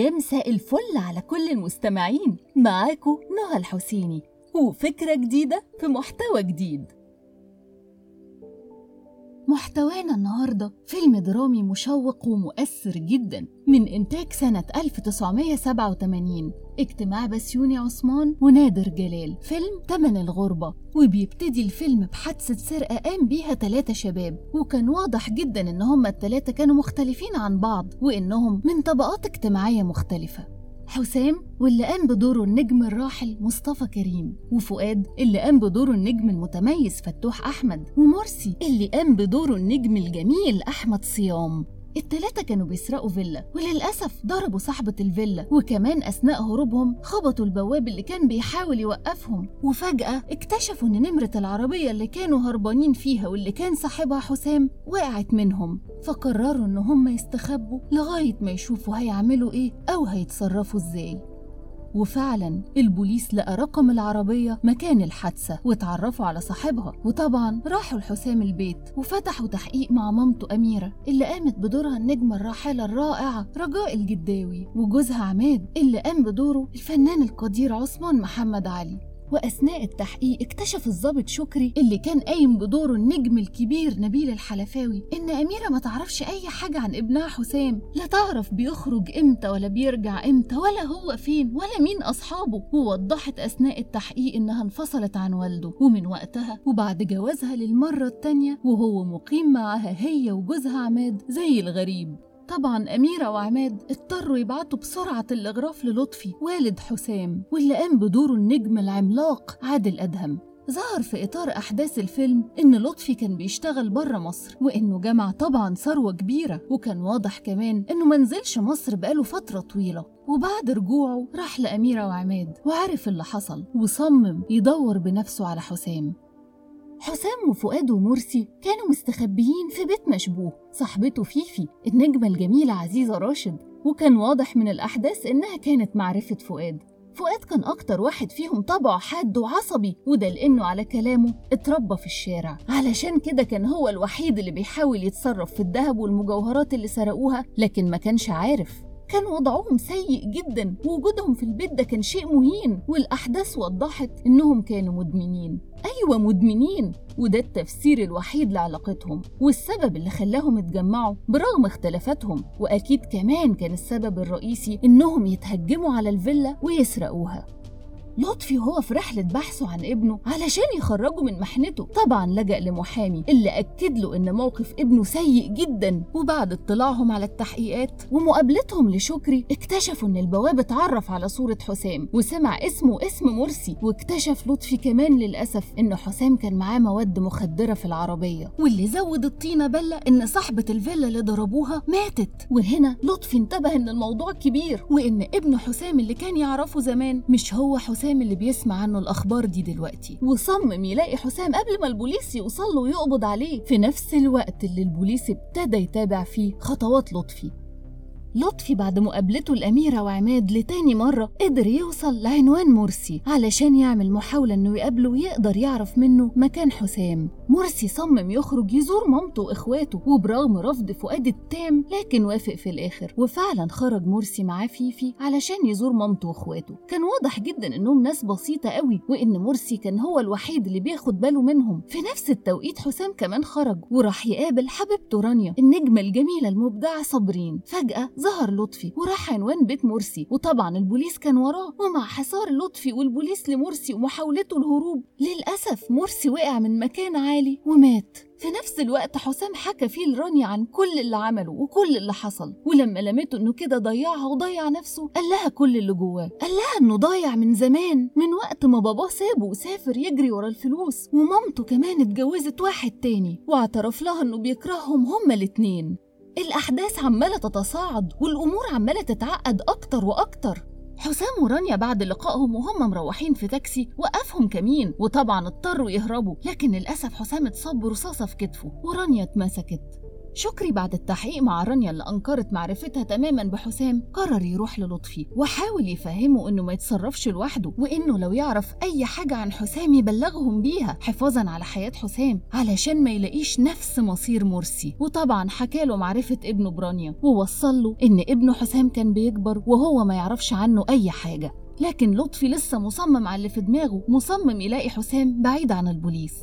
يا مساء الفل على كل المستمعين معاكم نهى الحسيني. وفكرة جديدة في محتوى جديد. محتوانا النهاردة فيلم درامي مشوق ومؤثر جدا من إنتاج سنة 1987 اجتماع بسيوني عثمان ونادر جلال. فيلم تمن الغربة وبيبتدي الفيلم بحادثة سرقة قام بيها ثلاثة شباب. وكان واضح جدا إن هما الثلاثة كانوا مختلفين عن بعض وإنهم من طبقات اجتماعية مختلفة. حسام واللي قام بدوره النجم الراحل مصطفى كريم وفؤاد اللي قام بدوره النجم المتميز فتوح أحمد ومرسي اللي قام بدوره النجم الجميل أحمد صيام. التلاتة كانوا بيسرقوا فيلا وللأسف ضربوا صاحبة الفيلا وكمان أثناء هروبهم خبطوا البواب اللي كان بيحاول يوقفهم. وفجأة اكتشفوا إن نمرة العربية اللي كانوا هربانين فيها واللي كان صاحبها حسام وقعت منهم. فقرروا إن هم يستخبوا لغاية ما يشوفوا هيعملوا إيه أو هيتصرفوا إزاي. وفعلا البوليس لقى رقم العربية مكان الحادثة واتعرفوا على صاحبها. وطبعا راحوا لحسام البيت وفتحوا تحقيق مع مامته أميرة اللي قامت بدورها النجمة الراحلة الرائعة رجاء الجداوي وجوزها عماد اللي قام بدوره الفنان القدير عثمان محمد علي. وأثناء التحقيق اكتشف الضابط شكري اللي كان قايم بدوره النجم الكبير نبيل الحلفاوي إن أميرة ما تعرفش أي حاجة عن ابنها حسام لا تعرف بيخرج إمتى ولا بيرجع إمتى ولا هو فين ولا مين أصحابه. ووضحت أثناء التحقيق إنها انفصلت عن والده ومن وقتها وبعد جوازها للمرة التانية وهو مقيم معاها هي وجوزها عماد زي الغريب. طبعا أميرة وعماد اضطروا يبعتوا بسرعة الإغراف للطفي والد حسام واللي قام بدوره النجم العملاق عادل أدهم. ظهر في إطار أحداث الفيلم إن لطفي كان بيشتغل بره مصر وإنه جمع طبعا ثروة كبيرة وكان واضح كمان إنه منزلش مصر بقاله فترة طويلة. وبعد رجوعه راح لأميرة وعماد وعرف اللي حصل وصمم يدور بنفسه على حسام. حسام وفؤاد ومرسي كانوا مستخبيين في بيت مشبوه صاحبته فيفي النجمة الجميلة عزيزة راشد وكان واضح من الأحداث إنها كانت معرفة فؤاد. فؤاد كان أكتر واحد فيهم طبعه حاد وعصبي وده لأنه على كلامه اتربى في الشارع. علشان كده كان هو الوحيد اللي بيحاول يتصرف في الذهب والمجوهرات اللي سرقوها لكن ما كانش عارف. كان وضعهم سيء جدا ووجودهم في البيت ده كان شيء مهين والأحداث وضحت إنهم كانوا مدمنين. أيوة مدمنين وده التفسير الوحيد لعلاقتهم والسبب اللي خلاهم يتجمعوا برغم اختلافاتهم. وأكيد كمان كان السبب الرئيسي إنهم يتهجموا على الفيلا ويسرقوها. لطفي وهو في رحلة بحثه عن ابنه علشان يخرجه من محنته. طبعا لجأ لمحامي اللي أكد له إن موقف ابنه سيء جدا. وبعد اطلاعهم على التحقيقات ومقابلتهم لشكري اكتشفوا إن البواب اتعرف على صورة حسام وسمع اسمه اسم مرسي. واكتشف لطفي كمان للأسف إن حسام كان معاه مواد مخدرة في العربية. واللي زود الطينة بلة إن صاحبة الفيلا اللي ضربوها ماتت. وهنا لطفي انتبه إن الموضوع كبير وإن ابن حسام اللي كان يعرفه زمان مش هو حسام حسام اللي بيسمع عنه الأخبار دي دلوقتي. وصمم يلاقي حسام قبل ما البوليس يوصل له ويقبض عليه. في نفس الوقت اللي البوليس ابتدى يتابع فيه خطوات لطفي. لطفي بعد مقابلته الأميرة وعماد لتاني مرة قدر يوصل لعنوان مرسي علشان يعمل محاولة إنه يقابله ويقدر يعرف منه مكان حسام. مرسي صمم يخرج يزور مامته وإخواته وبرغم رفض فؤاد التام لكن وافق في الآخر. وفعلا خرج مرسي معاه فيفي علشان يزور مامته وإخواته. كان واضح جدا إنهم ناس بسيطة قوي وإن مرسي كان هو الوحيد اللي بياخد باله منهم. في نفس التوقيت حسام كمان خرج وراح يقابل حبيبته رانيا النجمة الجميلة المبدعة صابرين. فجأة ظهر لطفي وراح عنوان بيت مرسي وطبعا البوليس كان وراه ومع حصار لطفي والبوليس لمرسي ومحاولته الهروب للأسف مرسي وقع من مكان عالي ومات. في نفس الوقت حسام حكى فيه لرانيا عن كل اللي عمله وكل اللي حصل ولما لمته إنه كده ضيعها وضيع نفسه قال لها كل اللي جواه. قال لها إنه ضايع من زمان من وقت ما باباه سابه وسافر يجري ورا الفلوس ومامته كمان اتجوزت واحد تاني واعترف لها إنه بيكرههم هما الاتنين. الأحداث عمالة تتصاعد والأمور عمالة تتعقد أكتر وأكتر. حسام ورانيا بعد لقائهم وهم مروحين في تاكسي وقفهم كمين وطبعا اضطروا يهربوا لكن للأسف حسام اتصاب برصاصة في كتفه ورانيا اتمسكت. شكري بعد التحقيق مع رانيا اللي أنكرت معرفتها تماما بحسام قرر يروح للطفي وحاول يفهمه إنه ما يتصرفش لوحده وإنه لو يعرف أي حاجة عن حسام يبلغهم بيها حفاظا على حياة حسام علشان ما يلاقيش نفس مصير مرسي. وطبعا حكاله معرفة ابنه برانيا ووصل له إن ابنه حسام كان بيكبر وهو ما يعرفش عنه أي حاجة. لكن لطفي لسه مصمم على اللي في دماغه مصمم يلاقي حسام بعيد عن البوليس.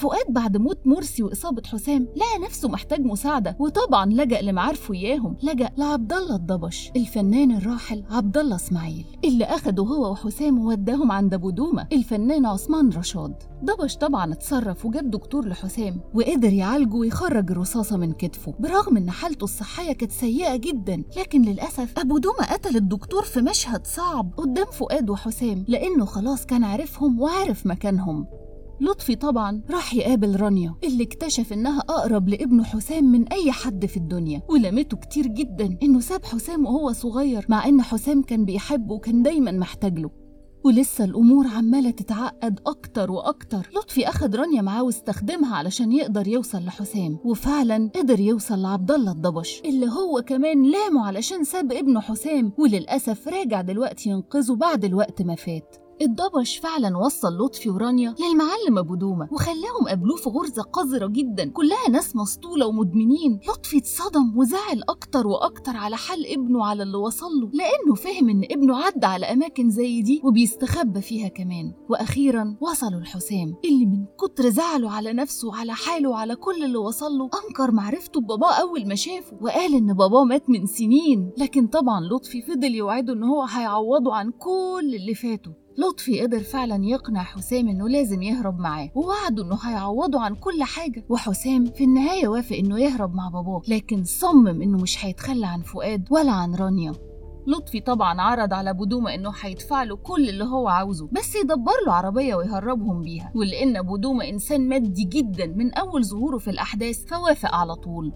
فؤاد بعد موت مرسي وإصابة حسام لقى نفسه محتاج مساعدة وطبعا لجأ لمعارفه إياهم لجأ لعبد الله الضبش الفنان الراحل عبد الله إسماعيل اللي أخده هو وحسام ووداهم عند أبو دومة الفنان عثمان رشاد. ضبش طبعا اتصرف وجاب دكتور لحسام وقدر يعالجه ويخرج الرصاصة من كتفه. برغم إن حالته الصحية كانت سيئة جدا لكن للأسف أبو دومة قتل الدكتور في مشهد صعب قدام فؤاد وحسام لأنه خلاص كان عارفهم وعارف مكانهم. لطفي طبعا راح يقابل رانيا اللي اكتشف إنها أقرب لابنه حسام من أي حد في الدنيا ولمته كتير جدا إنه ساب حسام وهو صغير مع إن حسام كان بيحبه وكان دايما محتاج له. ولسه الأمور عمالة تتعقد أكتر وأكتر. لطفي أخد رانيا معاه واستخدمها علشان يقدر يوصل لحسام وفعلا قدر يوصل لعبد الله الضبش اللي هو كمان لامه علشان ساب ابنه حسام وللأسف راجع دلوقتي ينقذه بعد الوقت ما فات. الضبش فعلا وصل لطفي ورانيا للمعلم أبو دومه وخلاهم قابلوه في غرزة قذرة جدا. كلها ناس مسطولة ومدمنين. لطفي اتصدم وزعل أكتر وأكتر على حال ابنه على اللي وصل له لأنه فهم إن ابنه عدى على أماكن زي دي وبيستخبى فيها كمان. وأخيرا وصلوا لحسام اللي من كتر زعله على نفسه وعلى حاله وعلى كل اللي وصل له أنكر معرفته بباباه أول ما شافه وقال إن باباه مات من سنين. لكن طبعا لطفي فضل يوعده إن هو هيعوضه عن كل اللي فاته. لطفي قدر فعلا يقنع حسام إنه لازم يهرب معاه ووعده إنه هيعوضه عن كل حاجة. وحسام في النهاية وافق إنه يهرب مع باباه لكن صمم إنه مش هيتخلى عن فؤاد ولا عن رانيا. لطفي طبعا عرض على بودومة إنه هيدفع له كل اللي هو عاوزه بس يدبر له عربية ويهربهم بيها. ولأن بودومة إنسان مادي جدا من أول ظهوره في الأحداث فوافق على طول.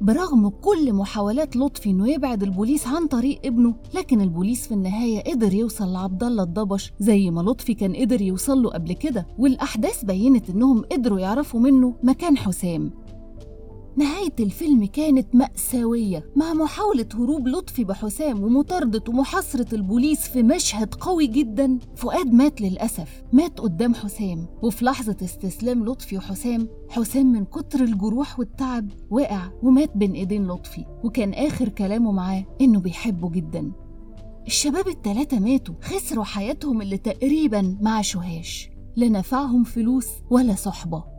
برغم كل محاولات لطفي إنه يبعد البوليس عن طريق ابنه لكن البوليس في النهاية قدر يوصل لعبد الله الضبش زي ما لطفي كان قدر يوصل له قبل كده والأحداث بينت إنهم قدروا يعرفوا منه مكان حسام. نهاية الفيلم كانت مأساوية مع محاولة هروب لطفي بحسام ومطاردة ومحاصرة البوليس في مشهد قوي جدا. فؤاد مات للأسف مات قدام حسام. وفي لحظة استسلام لطفي وحسام حسام من كتر الجروح والتعب وقع ومات بين إيدين لطفي. وكان آخر كلامه معاه إنه بيحبه جدا. الشباب التلاتة ماتوا خسروا حياتهم اللي تقريبا ما عاشوهاش لا نفعهم فلوس ولا صحبة.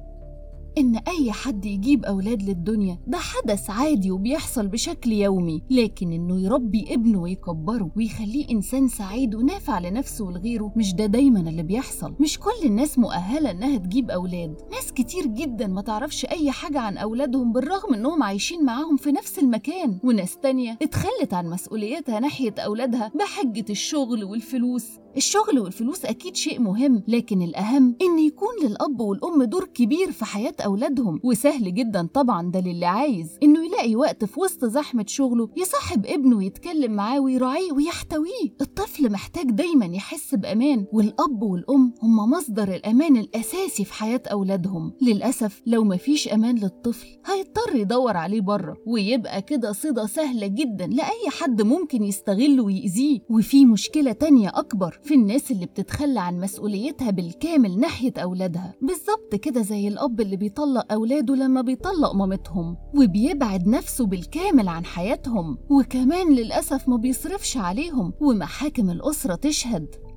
إن أي حد يجيب أولاد للدنيا ده حدث عادي وبيحصل بشكل يومي لكن إنه يربي ابنه ويكبره ويخليه إنسان سعيد ونافع لنفسه ولغيره مش ده دايما اللي بيحصل. مش كل الناس مؤهلة إنها تجيب أولاد. ناس كتير جدا ما تعرفش أي حاجة عن أولادهم بالرغم إنهم عايشين معاهم في نفس المكان. وناس تانية اتخلت عن مسؤوليتها ناحية أولادها بحجة الشغل والفلوس. الشغل والفلوس أكيد شيء مهم لكن الأهم إن يكون للأب والأم دور كبير في حياة أولادهم وسهل جدا طبعا ده للي عايز. إنه يلاقي وقت في وسط زحمة شغله يصاحب ابنه ويتكلم معاه ويراعيه ويحتويه. الطفل محتاج دايما يحس بأمان والأب والأم هم مصدر الأمان الأساسي في حياة أولادهم. للأسف لو مفيش أمان للطفل هيضطر يدور عليه بره ويبقى كده صيدة سهلة جدا لأي حد ممكن يستغله ويأذيه. وفي مشكلة تانية أكبر في الناس اللي بتتخلى عن مسؤوليتها بالكامل ناحية أولادها. بالظبط كده زي الأب اللي بيطلق أولاده لما بيطلق مامتهم وبيبعد نفسه بالكامل عن حياتهم وكمان للأسف ما بيصرفش عليهم ومحاكم الأسرة تشهد.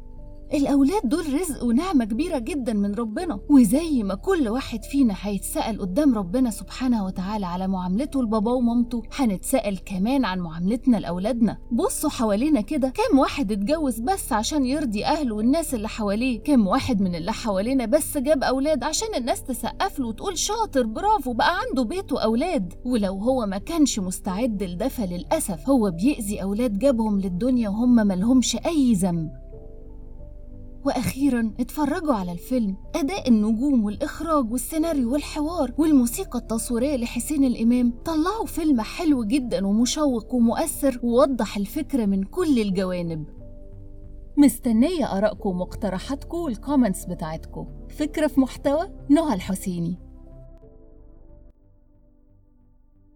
الأولاد دول رزق ونعمة كبيرة جدا من ربنا. وزي ما كل واحد فينا هيتسأل قدام ربنا سبحانه وتعالى على معاملته لباباه ومامته هنتسأل كمان عن معاملتنا لأولادنا. بصوا حوالينا كده كام واحد اتجوز بس عشان يرضي أهله والناس اللي حواليه؟ كام واحد من اللي حوالينا بس جاب أولاد عشان الناس تسقف له وتقول شاطر برافو بقى عنده بيت وأولاد. ولو هو ما كانش مستعد لده فللأسف هو بيأذي أولاد جابهم للدنيا وهم ملهمش أي ذنب. وأخيرا اتفرجوا على الفيلم. أداء النجوم والإخراج والسيناريو والحوار والموسيقى التصويرية لحسين الإمام طلعوا فيلم حلو جدا ومشوق ومؤثر ووضح الفكرة من كل الجوانب. مستنية آرائكم ومقترحاتكم والكومنتس بتاعتكم فكرة في محتوى نهى الحسيني.